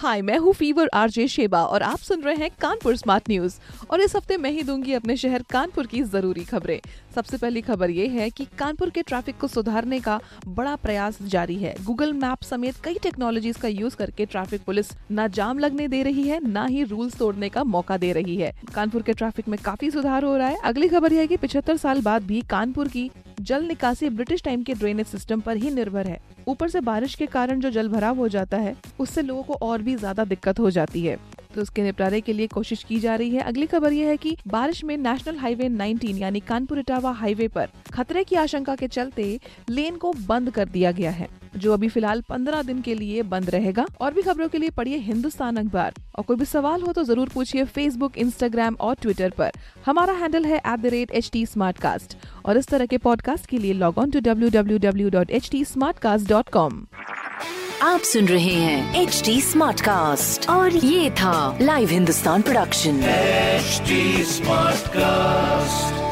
हाय मैं हूँ fever RJ Sheba और आप सुन रहे हैं कानपुर स्मार्ट न्यूज़ और इस हफ़्ते मैं ही दूँगी अपने शहर कानपुर की ज़रूरी खबरें। सबसे पहली खबर ये है कि कानपुर के ट्रैफ़िक को सुधारने का बड़ा प्रयास जारी है। गूगल मैप समेत कई टेक्नोलॉजीज़ का यूज़ करके ट्रैफ़िक पुलिस न जाम लगने दे रही है, न ही रूल्स तोड़ने का मौका दे रही है। कानपुर के ट्रैफ़िक में काफ़ी सुधार हो रहा है। अगली खबर यह है की पिछहत्तर साल बाद भी कानपुर की जल निकासी ब्रिटिश टाइम के ड्रेनेज सिस्टम पर ही निर्भर है। ऊपर से बारिश के कारण जो जल भराव हो जाता है, उससे लोगों को और भी ज़्यादा दिक्कत हो जाती है। तो उसके निपटारे के लिए कोशिश की जा रही है। अगली खबर यह है कि बारिश में नेशनल हाईवे 19 यानी कानपुर इटावा हाईवे पर खतरे की आशंका के चलते लेन को बंद कर दिया गया है। जो अभी फ़िलहाल 15 दिन के लिए बंद रहेगा। और भी खबरों के लिए पढ़िए हिंदुस्तान अखबार। और कोई भी सवाल हो तो ज़रूर पूछिए फेसबुक इंस्टाग्राम और ट्विटर पर। हमारा हैंडल है at the rate H T और इस तरह के पॉडकास्ट के लिए log on to W W W dot H T Smartcast dot com आप सुन रहे हैं एच डी स्मार्ट कास्ट और ये था live Hindustan production HD Smartcast.